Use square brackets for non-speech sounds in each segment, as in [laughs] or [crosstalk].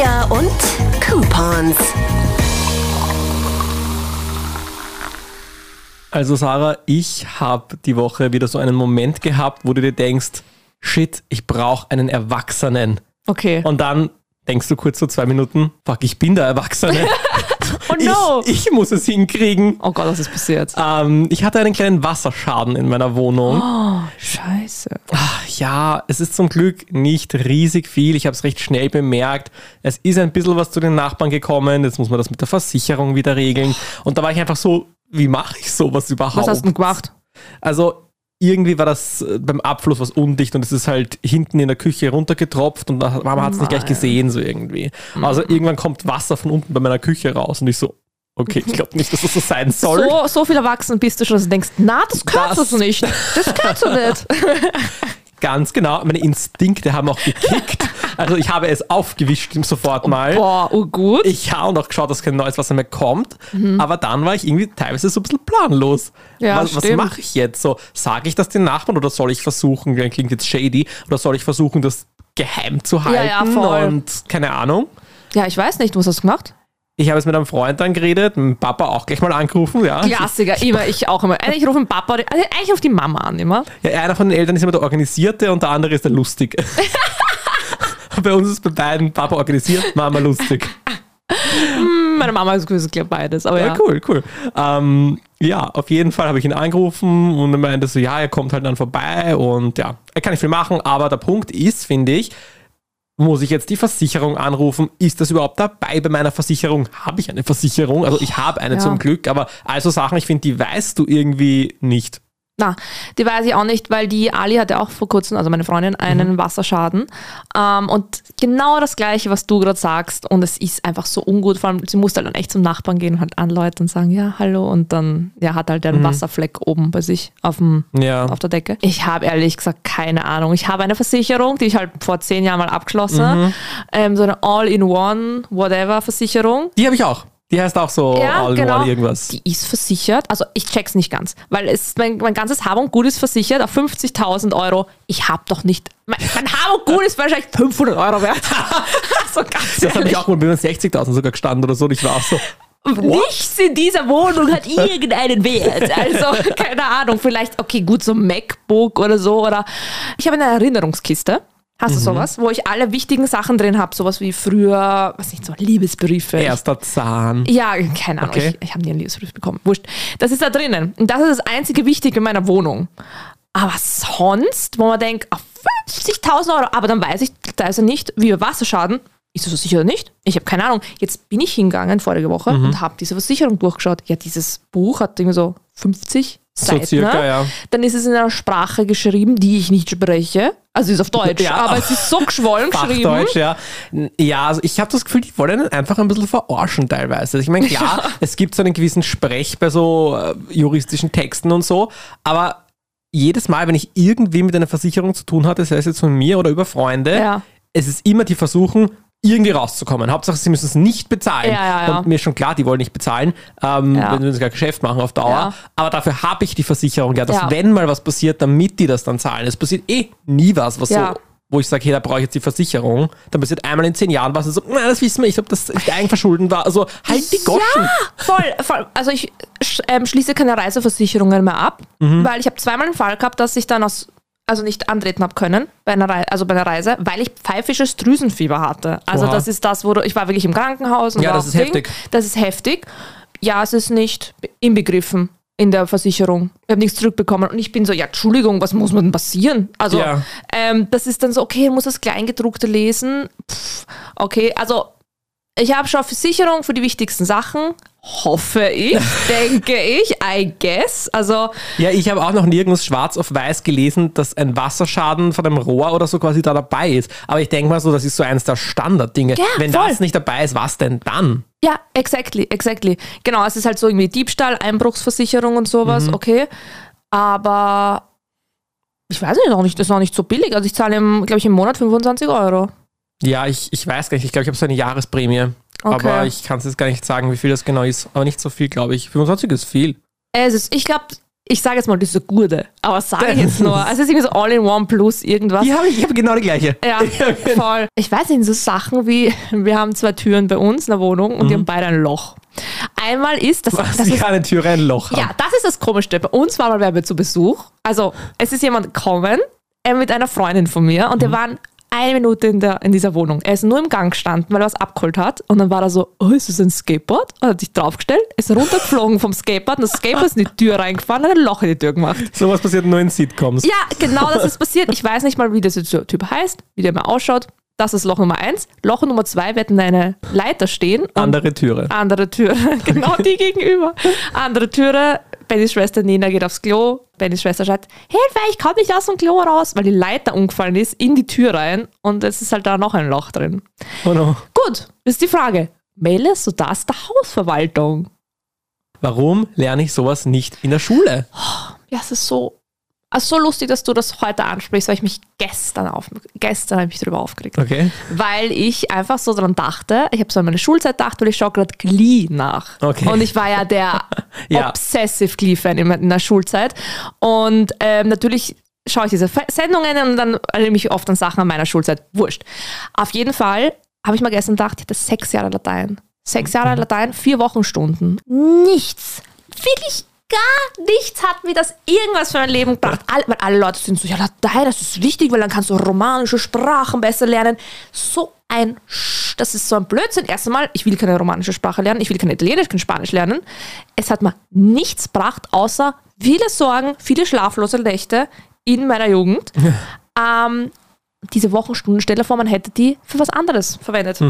Trivia und Coupons. Also Sarah, ich habe die Woche wieder so einen Moment gehabt, wo du dir denkst, shit, ich brauche einen Erwachsenen. Okay. Und dann denkst du kurz so zwei Minuten, fuck, ich bin der Erwachsene. [laughs] oh no! Ich, ich muss es hinkriegen. oh Gott, was ist passiert? Ähm, ich hatte einen kleinen Wasserschaden in meiner Wohnung. Oh, scheiße. Ach, ja, es ist zum Glück nicht riesig viel. Ich habe es recht schnell bemerkt. Es ist ein bisschen was zu den Nachbarn gekommen. Jetzt muss man das mit der Versicherung wieder regeln. Und da war ich einfach so, wie mache ich sowas überhaupt? Was hast du denn gemacht? Also irgendwie war das äh, beim Abfluss was undicht und es ist halt hinten in der Küche runtergetropft und man hat es nicht gleich Nein. gesehen so irgendwie. Also irgendwann kommt Wasser von unten bei meiner Küche raus und ich so, okay, ich glaube nicht, dass das so sein soll. So, so viel erwachsen bist du schon, dass du denkst, na, das kannst du nicht. Das kannst du nicht. [laughs] [laughs] Ganz genau, meine Instinkte haben auch gekickt. Also ich habe es aufgewischt sofort mal. Boah, oh gut. Ich habe auch geschaut, dass kein neues Wasser mehr kommt. Aber dann war ich irgendwie teilweise so ein bisschen planlos. Ja, was was mache ich jetzt? So, sage ich das den Nachbarn oder soll ich versuchen, klingt jetzt shady, oder soll ich versuchen, das geheim zu halten? Ja, ja, voll. Und keine Ahnung. Ja, ich weiß nicht, was hast du gemacht? Ich habe es mit einem Freund dann geredet, mit Papa auch gleich mal angerufen, ja. Klassiker, immer, ich auch immer. Also Ich rufe den Papa, also eigentlich rufe die Mama an immer. ja. Einer von den Eltern ist immer der Organisierte und der andere ist der Lustige. [laughs] bei uns ist bei beiden Papa organisiert, Mama lustig. Meine Mama ist gewiss, glaube beides, aber Ja, ja. cool, cool. Ähm, ja, auf jeden Fall habe ich ihn angerufen und er meinte so, ja, er kommt halt dann vorbei und ja, er kann nicht viel machen, aber der Punkt ist, finde ich, muss ich jetzt die Versicherung anrufen? Ist das überhaupt dabei bei meiner Versicherung? Habe ich eine Versicherung? Also ich habe eine Ja. zum Glück, aber also Sachen, ich finde, die weißt du irgendwie nicht. Na, die weiß ich auch nicht, weil die Ali hatte auch vor kurzem, also meine Freundin, einen Wasserschaden. Ähm, und genau das Gleiche, was du gerade sagst. Und es ist einfach so ungut. Vor allem, sie musste halt dann echt zum Nachbarn gehen und halt anläuten und sagen, ja, hallo. Und dann ja, hat halt einen Wasserfleck oben bei sich auf, dem, Ja. auf der Decke. Ich habe ehrlich gesagt keine Ahnung. Ich habe eine Versicherung, die ich halt vor zehn Jahren mal abgeschlossen. Ähm, so eine All-in-One, whatever Versicherung. Die habe ich auch. Die heißt auch so Ja, All genau. Irgendwas. Die ist versichert. Also ich check's nicht ganz, weil es mein, mein ganzes Hab und Gut ist versichert auf 50.000 Euro. Ich habe doch nicht. Mein, mein Hab und Gut ist wahrscheinlich 500 Euro wert. [laughs] so ganz Das habe ich auch mal bei mir 60.000 sogar gestanden oder so und ich war auch so, Nichts in dieser Wohnung hat irgendeinen Wert. Also, keine Ahnung, vielleicht, okay, gut, so ein MacBook oder so. Oder ich habe eine Erinnerungskiste. Hast Mhm. du sowas, wo ich alle wichtigen Sachen drin habe? Sowas wie früher, was nicht, so Liebesbriefe. erster Zahn. Ja, keine Ahnung, Okay. ich, ich habe nie einen Liebesbrief bekommen. Wurscht. Das ist da drinnen. Und das ist das einzige Wichtige in meiner Wohnung. Aber sonst, wo man denkt, auf 50.000 Euro, aber dann weiß ich, da ist er nicht, wie Wasserschaden. Ist das so sicher oder nicht? Ich habe keine Ahnung. Jetzt bin ich hingegangen vorige Woche Mhm. und habe diese Versicherung durchgeschaut. Ja, dieses Buch hat irgendwie so 50 So Seiten. circa, ne? ja. Dann ist es in einer Sprache geschrieben, die ich nicht spreche. Also es ist auf Deutsch, Ja. aber es ist so geschwollen geschrieben. Fachdeutsch, ja. Ja, also ich habe das Gefühl, die wollen einfach ein bisschen verarschen teilweise. Ich meine, klar, [laughs] es gibt so einen gewissen Sprech bei so äh, juristischen Texten und so, aber jedes Mal, wenn ich irgendwie mit einer Versicherung zu tun hatte, sei es jetzt von mir oder über Freunde, Ja. es ist immer die Versuchen, irgendwie rauszukommen. Hauptsache, sie müssen es nicht bezahlen. Ja, ja, ja. Und mir ist schon klar, die wollen nicht bezahlen, ähm, wenn sie gar Geschäft machen auf Dauer. Aber dafür habe ich die Versicherung, ja, dass wenn mal was passiert, damit die das dann zahlen. Es passiert eh nie was, was so wo ich sage, hey, da brauche ich jetzt die Versicherung, dann passiert einmal in zehn Jahren was, so, nein, das wissen wir, ich glaube, das Eigenverschulden war. Also halt die Goschen. Ja, voll, voll. Also ich sch- ähm, schließe keine Reiseversicherungen mehr ab, Mhm. weil ich habe zweimal einen Fall gehabt, dass ich dann aus also nicht antreten habe können bei einer Reise, also bei einer Reise, weil ich pfeifisches Drüsenfieber hatte. Also Oha. das ist das, wo du, ich war wirklich im Krankenhaus und Ja, war das ist Ding. heftig. Das ist heftig. Ja, es ist nicht inbegriffen in der Versicherung. Ich habe nichts zurückbekommen und ich bin so, ja, Entschuldigung, was muss man denn passieren? Also Ja. ähm, das ist dann so, okay, du musst das Kleingedruckte lesen. Pff, okay, also ich habe schon Versicherung für die wichtigsten Sachen. Hoffe ich, [laughs] denke ich, I guess. Also, Ja, ich habe auch noch nirgends schwarz auf weiß gelesen, dass ein Wasserschaden von einem Rohr oder so quasi da dabei ist. Aber ich denke mal so, das ist so eines der Standarddinge. Ja, Wenn voll. das nicht dabei ist, was denn dann? ja, exactly, exactly. Genau, es ist halt so irgendwie Diebstahl, Einbruchsversicherung und sowas, Mhm. okay. Aber ich weiß nicht, auch nicht, das ist auch nicht so billig. Also ich zahle, glaube ich, im Monat 25 Euro. Ja, ich, ich weiß gar nicht. Ich glaube, ich habe so eine Jahresprämie. Okay. Aber ich kann es jetzt gar nicht sagen, wie viel das genau ist. Aber nicht so viel, glaube ich. 25 ist viel. Es ist, ich glaube, ich sage jetzt mal diese Gurde, aber sage ich jetzt [laughs] nur. Also es ist irgendwie so All-in-One plus irgendwas. Habe ich, habe genau die gleiche. Ja, [laughs] voll. Ich weiß nicht, so Sachen wie, wir haben zwei Türen bei uns in der Wohnung und die haben beide ein Loch. Einmal ist, das, Was, das ist, keine Türe ein Loch haben. ja, das ist das Komischste. Bei uns war mal wer zu Besuch. Also, es ist jemand gekommen äh, mit einer Freundin von mir und die waren eine Minute in, der, in dieser Wohnung. Er ist nur im Gang gestanden, weil er was abgeholt hat. Und dann war er so, oh, ist das ein Skateboard? Und hat sich draufgestellt, ist runtergeflogen vom Skateboard und das Skateboard ist in die Tür reingefahren und hat ein Loch in die Tür gemacht. Sowas passiert nur in Sitcoms. Ja, genau das ist passiert. Ich weiß nicht mal, wie dieser Typ heißt, wie der mal ausschaut. Das ist Loch Nummer eins. Loch Nummer zwei wird in eine Leiter stehen. Andere Türe. andere Türe, [laughs] genau die gegenüber. Andere Türe, Bennys Schwester Nina geht aufs Klo. Bennys Schwester sagt, Hilfe, ich komme nicht aus dem Klo raus, weil die Leiter umgefallen ist in die Tür rein und es ist halt da noch ein Loch drin. Oh no. Gut, ist die Frage. Meldest du das der Hausverwaltung? Warum lerne ich sowas nicht in der Schule? Ja, es ist so, also so lustig, dass du das heute ansprichst, weil ich mich gestern auf, gestern habe ich mich darüber aufgeregt. Okay. Weil ich einfach so dran dachte, ich habe so an meine Schulzeit gedacht, weil ich schaue gerade Glee nach. Okay. Und ich war ja der [laughs] Ja. Obsessive Glee-Fan in, in der Schulzeit. Und ähm, natürlich schaue ich diese Sendungen und dann erinnere ich mich oft an Sachen an meiner Schulzeit. Wurscht. Auf jeden Fall habe ich mal gestern gedacht, ich hatte sechs Jahre Latein. Sechs Jahre Latein, vier Wochenstunden. Nichts. Wirklich gar nichts hat mir das irgendwas für mein Leben gebracht. All, weil alle Leute sind so, ja, Latein, das ist wichtig, weil dann kannst du romanische Sprachen besser lernen. So ein, Sch das ist so ein Blödsinn. Erst einmal, ich will keine romanische Sprache lernen, ich will kein Italienisch, kein Spanisch lernen. Es hat mir nichts gebracht, außer viele Sorgen, viele schlaflose Nächte in meiner Jugend. [laughs] ähm, diese Wochenstunden, stell dir vor, man hätte die für was anderes verwendet.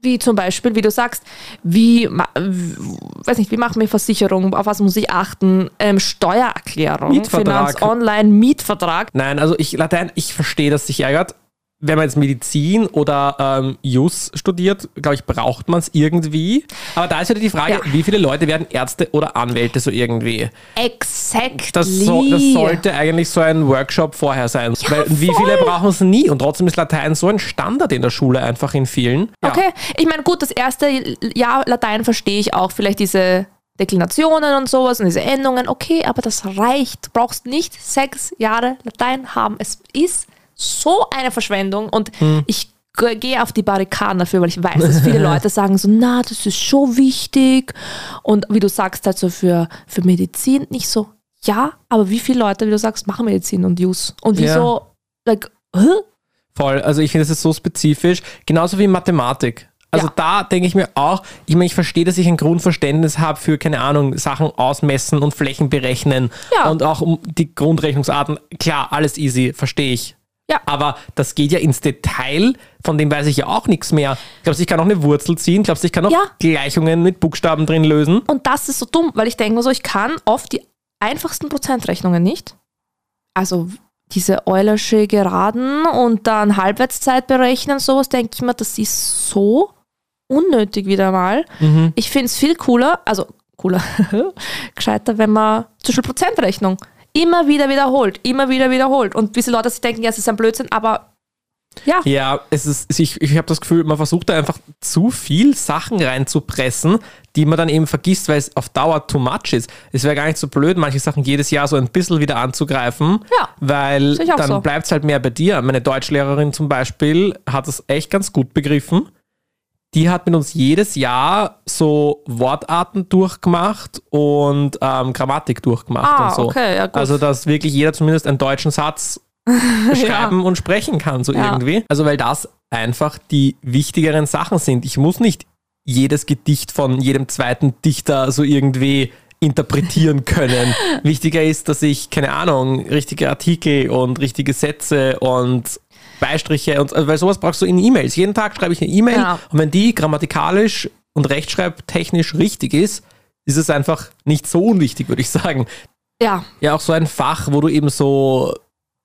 Wie zum Beispiel, wie du sagst, wie, weiß nicht, wie machen wir Versicherung, auf was muss ich achten, ähm, Steuererklärung, Mietvertrag. Finanz Online, Mietvertrag. Nein, also ich, Latein, ich verstehe, dass sich ärgert. Wenn man jetzt Medizin oder ähm, Jus studiert, glaube ich, braucht man es irgendwie. Aber da ist wieder die Frage, Ja. wie viele Leute werden Ärzte oder Anwälte so irgendwie? Exakt. Das, so, das sollte eigentlich so ein Workshop vorher sein. Ja, Weil wie viele brauchen es nie? Und trotzdem ist Latein so ein Standard in der Schule einfach in vielen. Ja. Okay, ich meine, gut, das erste Jahr Latein verstehe ich auch, vielleicht diese Deklinationen und sowas und diese Endungen, okay, aber das reicht. Du brauchst nicht sechs Jahre Latein haben. Es ist so eine Verschwendung und ich g- gehe auf die Barrikaden dafür, weil ich weiß, dass viele [laughs] Leute sagen so, na, das ist schon wichtig und wie du sagst, halt so für, für Medizin nicht so, ja, aber wie viele Leute, wie du sagst, machen Medizin und Use und Ja. wieso, like, hä? Voll, also ich finde, es ist so spezifisch, genauso wie Mathematik. Also Ja. da denke ich mir auch, ich meine, ich verstehe, dass ich ein Grundverständnis habe für, keine Ahnung, Sachen ausmessen und Flächen berechnen Ja. und auch um die Grundrechnungsarten. Klar, alles easy, verstehe ich. Ja. Aber das geht ja ins Detail, von dem weiß ich ja auch nichts mehr. Glaubst du, ich kann auch eine Wurzel ziehen? Glaubst du, ich kann auch Ja. Gleichungen mit Buchstaben drin lösen? Und das ist so dumm, weil ich denke mir so, ich kann oft die einfachsten Prozentrechnungen nicht. Also diese Eulersche Geraden und dann Halbwertszeit berechnen, sowas, denke ich mir, das ist so unnötig wieder mal. Ich finde es viel cooler, also cooler, [laughs] gescheiter, wenn man zum Beispiel Prozentrechnung immer wieder wiederholt, immer wieder wiederholt. Und diese Leute sich denken, ja, es ist ein Blödsinn, aber ja, Ja, es ist, ich, ich habe das Gefühl, man versucht da einfach zu viel Sachen reinzupressen, die man dann eben vergisst, weil es auf Dauer too much ist. Es wäre gar nicht so blöd, manche Sachen jedes Jahr so ein bisschen wieder anzugreifen, Ja, weil dann so. bleibt es halt mehr bei dir. Meine Deutschlehrerin zum Beispiel hat es echt ganz gut begriffen. Die hat mit uns jedes Jahr so Wortarten durchgemacht und ähm, Grammatik durchgemacht Ah, und so. okay, ja, gut. Also, dass wirklich jeder zumindest einen deutschen Satz [laughs] schreiben und sprechen kann, so Ja. irgendwie. Also, weil das einfach die wichtigeren Sachen sind. Ich muss nicht jedes Gedicht von jedem zweiten Dichter so irgendwie interpretieren können. [laughs] Wichtiger ist, dass ich, keine Ahnung, richtige Artikel und richtige Sätze und Beistriche und weil sowas brauchst du in E-Mails. Jeden Tag schreibe ich eine E-Mail Ja. und wenn die grammatikalisch und rechtschreibtechnisch richtig ist, ist es einfach nicht so unwichtig, würde ich sagen. ja, Ja, auch so ein Fach, wo du eben so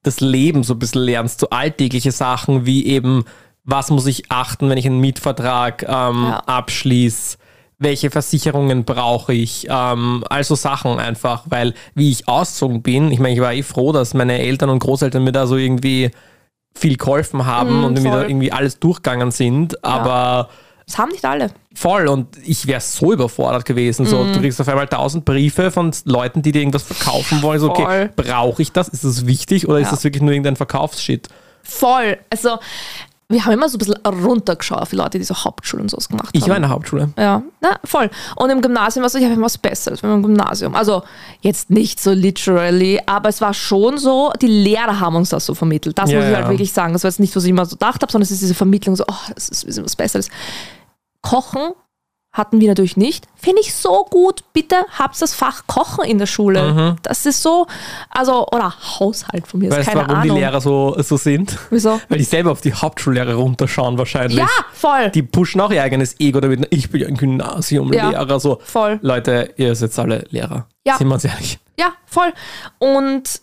das Leben so ein bisschen lernst, so alltägliche Sachen wie eben, was muss ich achten, wenn ich einen Mietvertrag ähm, Ja. abschließe, welche Versicherungen brauche ich, ähm, also Sachen einfach, weil wie ich ausgezogen bin, ich meine, ich war eh froh, dass meine Eltern und Großeltern mir da so irgendwie viel geholfen haben Mm, und voll. irgendwie alles durchgegangen sind, aber Das haben nicht alle. Voll und ich wäre so überfordert gewesen. So, Mhm. du kriegst auf einmal tausend Briefe von Leuten, die dir irgendwas verkaufen wollen. So, okay, brauche ich das? Ist das wichtig oder ist Ja. das wirklich nur irgendein Verkaufsshit? Voll. Also, wir haben immer so ein bisschen runtergeschaut auf die Leute, die so Hauptschulen und sowas gemacht Ich haben. war in der Hauptschule. Ja, na, voll. Und im Gymnasium war es so, ich habe immer was Besseres im Gymnasium. Also jetzt nicht so literally, aber es war schon so, die Lehrer haben uns das so vermittelt. Das Ja, muss ich ja. halt wirklich sagen. Das war jetzt nicht, was ich immer so gedacht habe, sondern es ist diese Vermittlung so, oh, es ist ein bisschen was Besseres. Kochen hatten wir natürlich nicht. Finde ich so gut. Bitte habt das Fach Kochen in der Schule. Das ist so, also, oder Haushalt von mir, ist Mhm. Weißt du, keine warum Ahnung. die Lehrer so, so sind? Wieso? Weil die selber auf die Hauptschullehrer runterschauen wahrscheinlich. Ja, voll. Die pushen auch ihr eigenes Ego damit. Ich bin ja ein Gymnasiumlehrer. So, Voll. Leute, ihr seid alle Lehrer. Ja. Sind wir uns ehrlich. Ja, voll. Und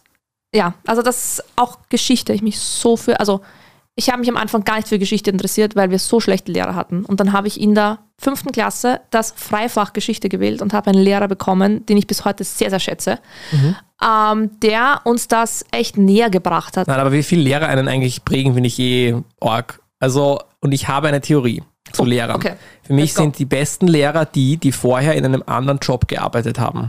ja, also das auch Geschichte, ich mich so für, also ich habe mich am Anfang gar nicht für Geschichte interessiert, weil wir so schlechte Lehrer hatten. Und dann habe ich in der fünften Klasse das Freifach Geschichte gewählt und habe einen Lehrer bekommen, den ich bis heute sehr, sehr schätze, ähm, der uns das echt näher gebracht hat. Nein, aber wie viele Lehrer einen eigentlich prägen, finde ich eh arg. Also, und ich habe eine Theorie zu Oh, Lehrern. okay. Für mich sind die besten Lehrer die, die vorher in einem anderen Job gearbeitet haben.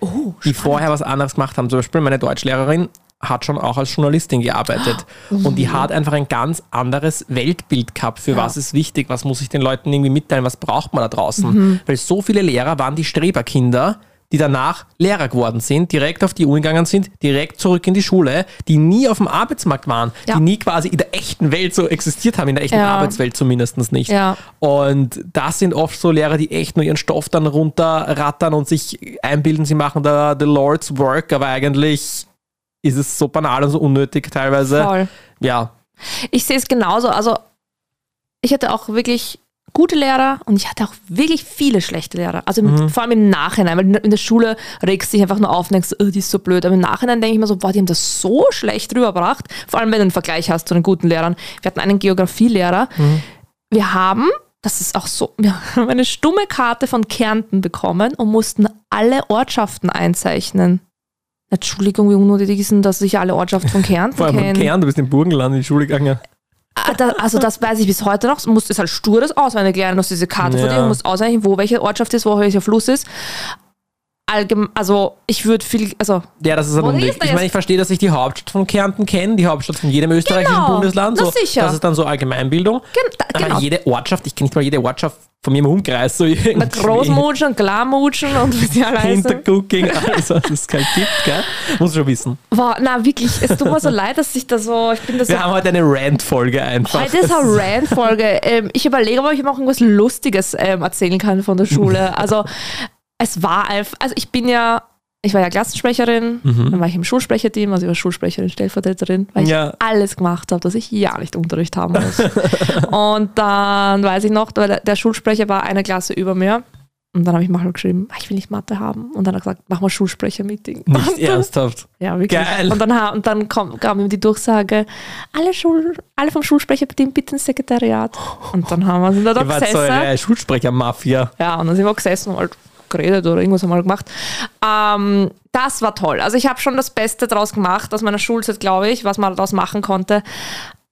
Oh, die vorher was anderes gemacht haben. Zum Beispiel meine Deutschlehrerin hat schon auch als Journalistin gearbeitet. Und die hat einfach ein ganz anderes Weltbild gehabt, für was ist wichtig, was muss ich den Leuten irgendwie mitteilen, was braucht man da draußen. Weil so viele Lehrer waren die Streberkinder, die danach Lehrer geworden sind, direkt auf die Uni gegangen sind, direkt zurück in die Schule, die nie auf dem Arbeitsmarkt waren, Ja. die nie quasi in der echten Welt so existiert haben, in der echten Ja. Arbeitswelt zumindest nicht. Ja. Und das sind oft so Lehrer, die echt nur ihren Stoff dann runterrattern und sich einbilden, sie machen da the Lord's Work, aber eigentlich ist es so banal und so unnötig teilweise. voll. Ja, Ich sehe es genauso. Also ich hatte auch wirklich gute Lehrer und ich hatte auch wirklich viele schlechte Lehrer. Also im- vor allem im Nachhinein, weil in der Schule regst du dich einfach nur auf und denkst, oh, die ist so blöd. Aber im Nachhinein denke ich mir so, boah, die haben das so schlecht rübergebracht. Vor allem, wenn du einen Vergleich hast zu den guten Lehrern. Wir hatten einen Geografielehrer. Wir haben, das ist auch so, wir haben eine stumme Karte von Kärnten bekommen und mussten alle Ortschaften einzeichnen. Entschuldigung, wie unnötig ist denn, dass ich alle Ortschaften von Kärnten vor allem kenne? Kern, du bist im Burgenland in die Schule gegangen. Ah, da, also das weiß ich bis heute noch. Es halt stur das auswendig lernen, du hast diese Karte Ja. dir, du musst ausrechnen, wo welche Ortschaft ist, wo welcher Fluss ist. Allgem also ich würde viel, also Ja, das ist ein Wo Umweg. ist Ich meine, ich verstehe, dass ich die Hauptstadt von Kärnten kenne, die Hauptstadt von jedem österreichischen Genau, Bundesland. So, sicher. Das ist dann so Allgemeinbildung. gen da, Aber genau. jede Ortschaft, ich kenne nicht mal jede Ortschaft von mir im Umkreis. So Mit irgendwie. Großmutschen, Klarmutschen und wie die alle. Hintercooking, alles, was es kein gibt, gell? Muss schon wissen. Wow, na wirklich, es tut mir so leid, dass ich da so, ich bin da so Wir haben heute eine Rant-Folge einfach. Heute ist eine Rant-Folge. Ähm, ich überlege, ob ich noch irgendwas Lustiges ähm, erzählen kann von der Schule. Also, es war einfach, also ich bin ja, ich war ja Klassensprecherin, dann war ich im Schulsprecherteam, also ich war Schulsprecherin, Stellvertreterin, weil ich Ja. alles gemacht habe, dass ich ja nicht Unterricht haben muss. [laughs] und dann weiß ich noch, weil der, Schulsprecher war eine Klasse über mir. Und dann habe ich mal geschrieben, ah, ich will nicht Mathe haben. Und dann hat er gesagt, mach mal Schulsprecher-Meeting. [laughs] Nicht Und ernsthaft. ja, wirklich. Geil. Und dann, und dann kam, kam ihm die Durchsage, alle, Schul, alle vom Schulsprecherteam bitte ins Sekretariat. Und dann haben wir uns da Ihr wart so gesessen. eine Schulsprecher-Mafia. Ja, und dann sind wir gesessen und halt geredet oder irgendwas haben wir gemacht. Ähm, das war toll. Also ich habe schon das Beste draus gemacht aus meiner Schulzeit, glaube ich, was man daraus machen konnte.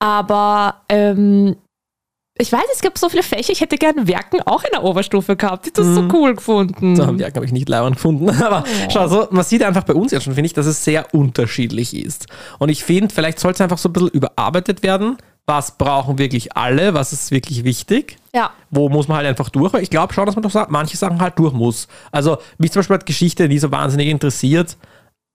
Aber ähm, ich weiß, es gibt so viele Fächer, ich hätte gerne Werken auch in der Oberstufe gehabt. Ich habe das so cool gefunden. So haben die, glaube ich, nicht leibend gefunden. [laughs] Aber schau, so, man sieht einfach bei uns jetzt schon, finde ich, dass es sehr unterschiedlich ist. Und ich finde, vielleicht sollte es einfach so ein bisschen überarbeitet werden. Was brauchen wirklich alle? Was ist wirklich wichtig? Ja, Wo muss man halt einfach durch? Weil ich glaube schon, dass man doch manche Sachen halt durch muss. Also, mich zum Beispiel hat Geschichte nie so wahnsinnig interessiert.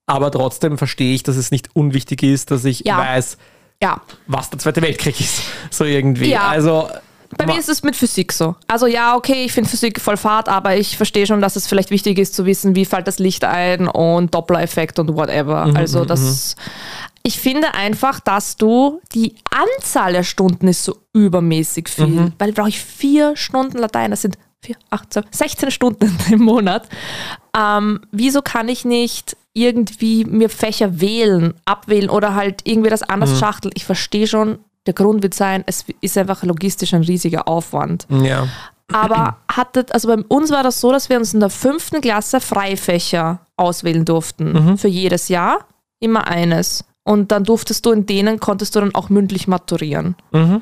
Aber trotzdem verstehe ich, dass es nicht unwichtig ist, dass ich Ja. weiß, ja. was der Zweite Weltkrieg ist. [laughs] So irgendwie. Ja. Also, Bei mir ist es mit Physik so. Also ja, okay, ich finde Physik voll fad, aber ich verstehe schon, dass es vielleicht wichtig ist zu wissen, wie fällt das Licht ein und Doppler-Effekt und whatever. also das, ich finde einfach, dass du die Anzahl der Stunden ist so übermäßig viel, weil brauche ich vier Stunden Latein, das sind vier, acht, zwölf, 16 Stunden [laughs] im Monat. Ähm, wieso kann ich nicht irgendwie mir Fächer wählen, abwählen oder halt irgendwie das anders schachteln? Ich verstehe schon, der Grund wird sein, es ist einfach logistisch ein riesiger Aufwand. ja. Aber [clears throat] hattet, also bei uns war das so, dass wir uns in der fünften Klasse Freifächer auswählen durften. Für jedes Jahr immer eines. Und dann durftest du in denen, konntest du dann auch mündlich maturieren. Mhm.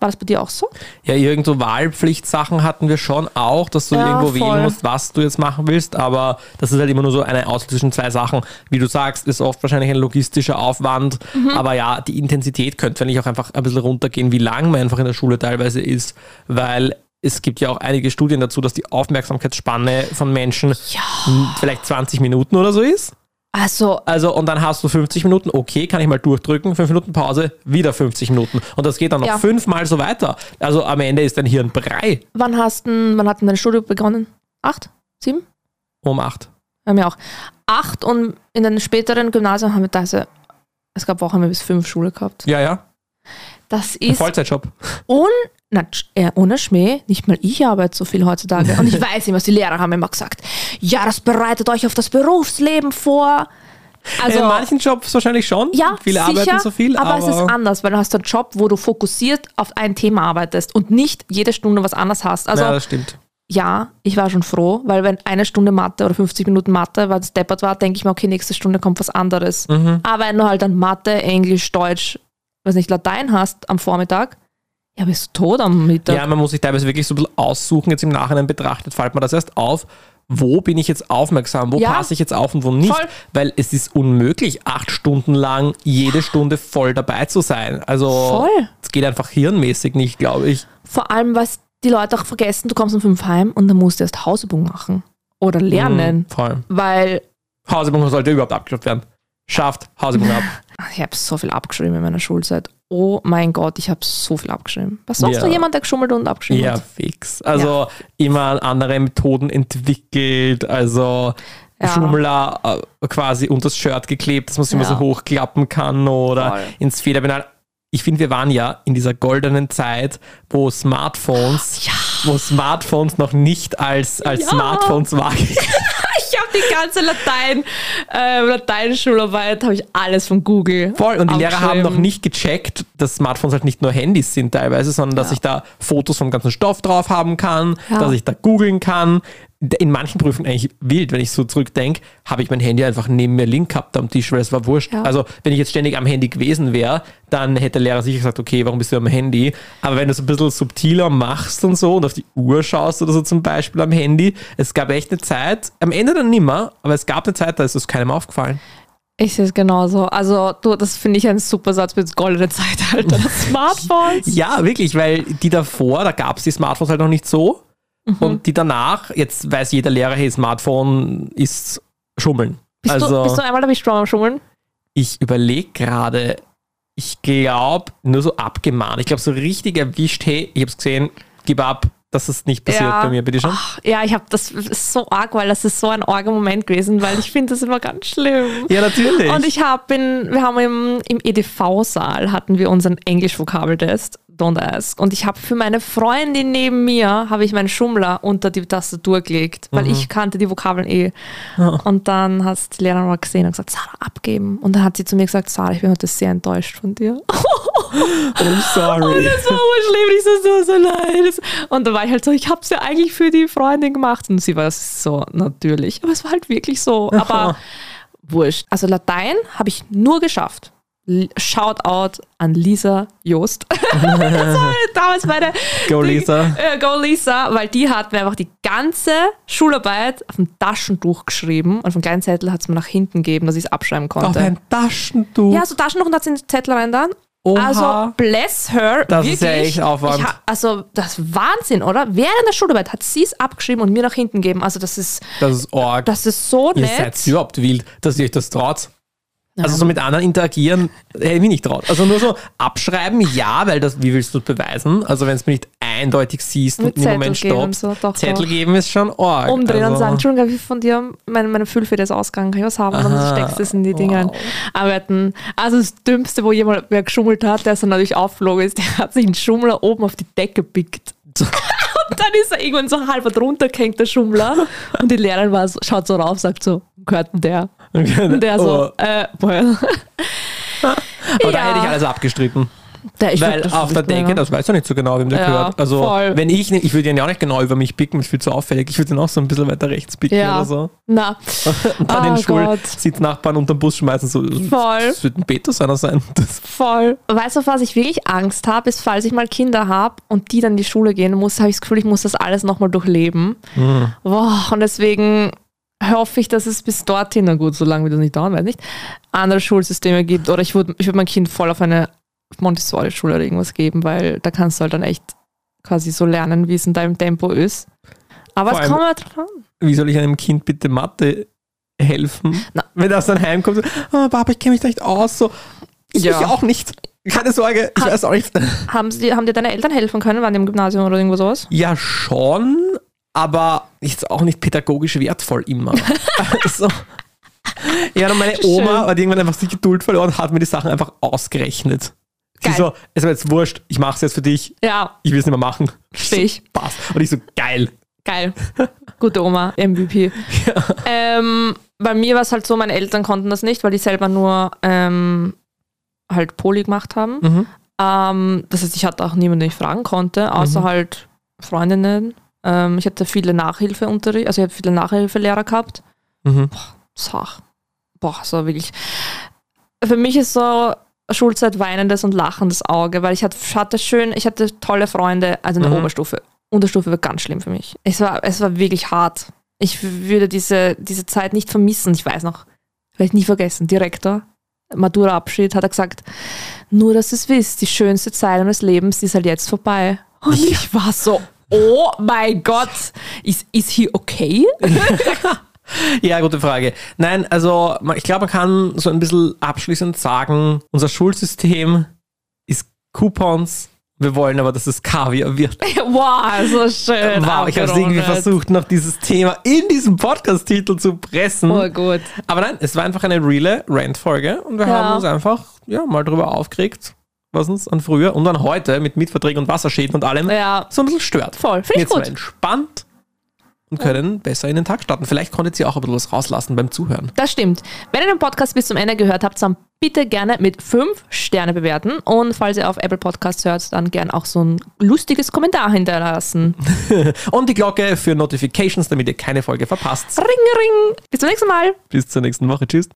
War das bei dir auch so? Ja, irgendwo Wahlpflichtsachen hatten wir schon auch, dass du Ja, irgendwo voll. wählen musst, was du jetzt machen willst, aber das ist halt immer nur so eine Auswahl zwischen zwei Sachen. Wie du sagst, ist oft wahrscheinlich ein logistischer Aufwand, Mhm. aber ja, die Intensität könnte vielleicht auch einfach ein bisschen runtergehen, wie lang man einfach in der Schule teilweise ist, weil es gibt ja auch einige Studien dazu, dass die Aufmerksamkeitsspanne von Menschen m, vielleicht 20 Minuten oder so ist. Also, Also, und dann hast du 50 Minuten, okay, kann ich mal durchdrücken, 5 Minuten Pause, wieder 50 Minuten. Und das geht dann noch Ja. fünfmal so weiter. Also am Ende ist dein Hirn Brei wann hast du, wann hat denn dein Studium begonnen? Acht? Sieben? um 8. Haben wir auch. Acht und in den späteren Gymnasien haben wir teilweise, es gab Wochen, haben wir bis fünf Schule gehabt. Ja, ja. Das Ein ist Vollzeitjob. un, na, äh, ohne Schmäh, nicht mal ich arbeite so viel heutzutage. Und ich [laughs] weiß immer, die Lehrer haben immer gesagt, ja, das bereitet euch auf das Berufsleben vor. Also, in manchen Jobs wahrscheinlich schon. ja, Viele sicher, arbeiten so viel, aber, aber, es ist anders, weil du hast einen Job, wo du fokussiert auf ein Thema arbeitest und nicht jede Stunde was anderes hast. Also ja, das stimmt. ja, ich war schon froh, weil wenn eine Stunde Mathe oder 50 Minuten Mathe, weil es deppert war, denke ich mir, okay, nächste Stunde kommt was anderes. Mhm. Aber wenn du halt dann Mathe, Englisch, Deutsch, weiß nicht, Latein hast am Vormittag, ja, bist du tot am Mittag. Ja, man muss sich teilweise wirklich so ein bisschen aussuchen, jetzt im Nachhinein betrachtet, fällt mir das erst auf. Wo bin ich jetzt aufmerksam? Wo Ja. passe ich jetzt auf und wo nicht? Voll. Weil es ist unmöglich, acht Stunden lang jede Stunde voll dabei zu sein. Also es geht einfach hirnmäßig nicht, glaube ich. Vor allem, was die Leute auch vergessen, du kommst um fünf heim und dann musst du erst Hausübung machen. Oder lernen. Mhm, voll. Weil Hausübung sollte überhaupt abgeschafft werden. Schafft Hausübung ab. [laughs] ich habe so viel abgeschrieben in meiner Schulzeit. Oh mein Gott, ich habe so viel abgeschrieben. Was sonst Ja. jemand, der geschummelt und abgeschrieben Ja, hat? fix. Also immer andere Methoden entwickelt, also Ja. Schummler äh, quasi unter das Shirt geklebt, dass man es immer Ja. so hochklappen kann oder Voll. ins Federpenal. Ich finde, wir waren ja in dieser goldenen Zeit, wo Smartphones, wo Smartphones noch nicht als, als Ja. Smartphones waren. [laughs] Ich habe die ganze Latein, äh, Lateinschularbeit, habe ich alles von Google. Voll. Und die Lehrer haben noch nicht gecheckt, dass Smartphones halt nicht nur Handys sind teilweise, sondern dass Ja. ich da Fotos vom ganzen Stoff drauf haben kann, Ja. dass ich da googeln kann. In manchen Prüfungen eigentlich wild, wenn ich so zurückdenke, habe ich mein Handy einfach neben mir liegen gehabt am Tisch, weil es war wurscht. Ja. Also wenn ich jetzt ständig am Handy gewesen wäre, dann hätte der Lehrer sicher gesagt, okay, warum bist du am Handy? Aber wenn du es ein bisschen subtiler machst und so und auf die Uhr schaust oder so zum Beispiel am Handy, es gab echt eine Zeit, am Ende dann nimmer, aber es gab eine Zeit, da ist es keinem aufgefallen. Ich sehe es genauso. Also, du, das finde ich ein super Satz das goldene Zeitalter des Smartphones. Ja, wirklich, weil die davor, da gab es die Smartphones halt noch nicht so. Mhm. Und die danach, jetzt weiß jeder Lehrer, hey, Smartphone ist Schummeln. Bist, also du, bist du einmal am Schummeln? ich überlege gerade, ich glaube, nur so abgemahnt. Ich glaube, so richtig erwischt, hey, ich habe es gesehen, gib ab, das ist nicht passiert Ja. bei mir, bitte schon. Ach, ja, ich habe das ist so arg, weil das ist so ein arger Moment gewesen, weil ich finde das immer ganz schlimm. Ja, natürlich. Und ich habe wir haben im, im EDV-Saal hatten wir unseren Englisch-Vokabeltest, Don't Ask. Und ich habe für meine Freundin neben mir, habe ich meinen Schummler unter die Tastatur gelegt, weil ich kannte die Vokabeln eh. Und dann hat die Lehrerin mal gesehen und gesagt, Sarah, abgeben. Und dann hat sie zu mir gesagt, Sarah, ich bin heute sehr enttäuscht von dir. [laughs] I'm sorry. Das war urschlimm, ich so, so, so leid. Und da war ich halt so, ich habe es ja eigentlich für die Freundin gemacht. Und sie war so, natürlich. Aber es war halt wirklich so. Aber wurscht. Also Latein habe ich nur geschafft. Shoutout an Lisa Joost. [laughs] [laughs] damals meine Go, die- Lisa. Äh, go Lisa, weil die hat mir einfach die ganze Schularbeit auf dem Taschentuch geschrieben und auf dem kleinen Zettel hat es mir nach hinten gegeben, dass ich es abschreiben konnte. Auf ein Taschentuch. Ja, so Taschentuch und hat sie den Zettel rein dann. Oha. Also, bless her. Das wirklich. ist ja echt Aufwand. Also, das ist Wahnsinn, oder? Während der Schularbeit hat sie es abgeschrieben und mir nach hinten gegeben. Also, das ist, das ist arg. das ist so Ihr nett. seid überhaupt wild, dass ihr euch das traut. Also so mit anderen interagieren, hätte ich mich nicht traut. Also nur so abschreiben, ja, weil das, wie willst du das beweisen? Also wenn es mir nicht eindeutig siehst Mit und im Moment stoppst, so, doch, Zettel doch. geben ist schon arg. Umdrehen also, und sagen, Entschuldigung, habe ich von dir meine, meine Füllfeder ist ausgegangen, kann ich was haben? Und dann Aha. steckst du es in die Dinge. Wow. Aber hatten, also das Dümmste, wo jemand wer geschummelt hat, der ist dann natürlich aufgeflogen ist, der hat sich einen Schummler oben auf die Decke pickt. [laughs] Und dann ist er irgendwann so halb drunter gehängt, der Schummler. [laughs] Und die Lehrerin war schaut so rauf, sagt so, gehört denn der? Und der so, Oh, äh, well. aber da ja. hätte ich alles abgestritten. Ich Weil auf der Decke, das weiß er nicht so genau, wem der Ja, gehört. Also, voll. wenn ich, ich würde ihn ja auch nicht genau über mich picken, ist viel zu auffällig. Ich würde ihn auch so ein bisschen weiter rechts picken Ja. oder so. Na, [laughs] dann Oh den. Schulsitznachbarn unter den Bus schmeißen, so. Voll. Das wird ein Peter seiner sein. Das, voll. Weißt du, was ich wirklich Angst habe, ist, falls ich mal Kinder habe und die dann in die Schule gehen muss, habe ich das Gefühl, ich muss das alles nochmal durchleben. Mhm. Boah, und deswegen hoffe ich, dass es bis dorthin, na gut, so lange wird das nicht dauern, weiß nicht, andere Schulsysteme gibt. Oder ich würde ich würd mein Kind voll auf eine Montessori-Schule oder irgendwas geben, weil da kannst du halt dann echt quasi so lernen, wie es in deinem Tempo ist. Aber Vor es kommt halt drauf an. wie soll ich einem Kind bitte Mathe helfen? Na. Wenn das dann heimkommt, oh, Papa, ich kenne mich da nicht aus. So, ich Ja. mich auch nicht. Keine Sorge, ich Ha- weiß auch nicht. Haben, sie, haben dir deine Eltern helfen können? Waren die im Gymnasium oder irgendwo sowas? Ja, schon, aber jetzt auch nicht pädagogisch wertvoll immer. [laughs] also, ja, und meine Oma Schön. hat irgendwann einfach die Geduld verloren und hat mir die Sachen einfach ausgerechnet. Sie Geil. so, es war jetzt wurscht, ich mache es jetzt für dich, Ja, ich will es nicht mehr machen. Versteh ich. So, passt. Und ich so, geil. Geil. [laughs] Gute Oma, MVP. Ähm, bei mir war es halt so, meine Eltern konnten das nicht, weil die selber nur ähm, halt Poli gemacht haben. Mhm. Ähm, das heißt, ich hatte auch niemanden, den ich fragen konnte, außer Mhm. halt Freundinnen. Ähm, ich hatte viele Nachhilfeunterricht, also ich habe viele Nachhilfelehrer gehabt. Mhm. Sach. Boah, so wirklich. Für mich ist so Schulzeit weinendes und lachendes Auge, weil ich hatte, schön, ich hatte tolle Freunde, also in der Mhm. Oberstufe. Unterstufe war ganz schlimm für mich. Es war, es war wirklich hart. Ich würde diese, diese Zeit nicht vermissen. Ich weiß noch, werde ich nie vergessen. Direktor, Matura-Abschied, hat er gesagt, nur dass ihr es wisst, die schönste Zeit eines Lebens die ist halt jetzt vorbei. Und ich war so, oh mein Gott, ist, ist he okay? [laughs] Ja, gute Frage. Nein, also ich glaube, man kann so ein bisschen abschließend sagen, unser Schulsystem ist Coupons. Wir wollen aber, dass es Kaviar wird. [laughs] wow, so schön. wow, ich habe es irgendwie versucht, noch dieses Thema in diesem Podcast-Titel zu pressen. Oh, gut. Aber nein, es war einfach eine reale Rant-Folge und wir Ja. haben uns einfach ja, mal drüber aufgeregt, was uns an früher und an heute mit Mietverträgen und Wasserschäden und allem Ja, so ein bisschen stört. voll. Finde ich Jetzt mal gut. entspannt und können besser in den Tag starten. Vielleicht konntet ihr auch ein bisschen was rauslassen beim Zuhören. Das stimmt. Wenn ihr den Podcast bis zum Ende gehört habt, dann bitte gerne mit 5 Sterne bewerten. Und falls ihr auf Apple Podcasts hört, dann gerne auch so ein lustiges Kommentar hinterlassen. [laughs] Und die Glocke für Notifications, damit ihr keine Folge verpasst. Ring, ring. Bis zum nächsten Mal. Bis zur nächsten Woche. Tschüss.